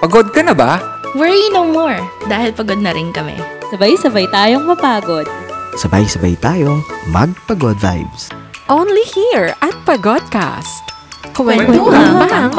Pagod ka na ba? Worry no more, dahil pagod na rin kami. Sabay-sabay tayong mapagod. Sabay-sabay tayong magpagod vibes. Only here at Pagodcast. Kwentuhan Pagod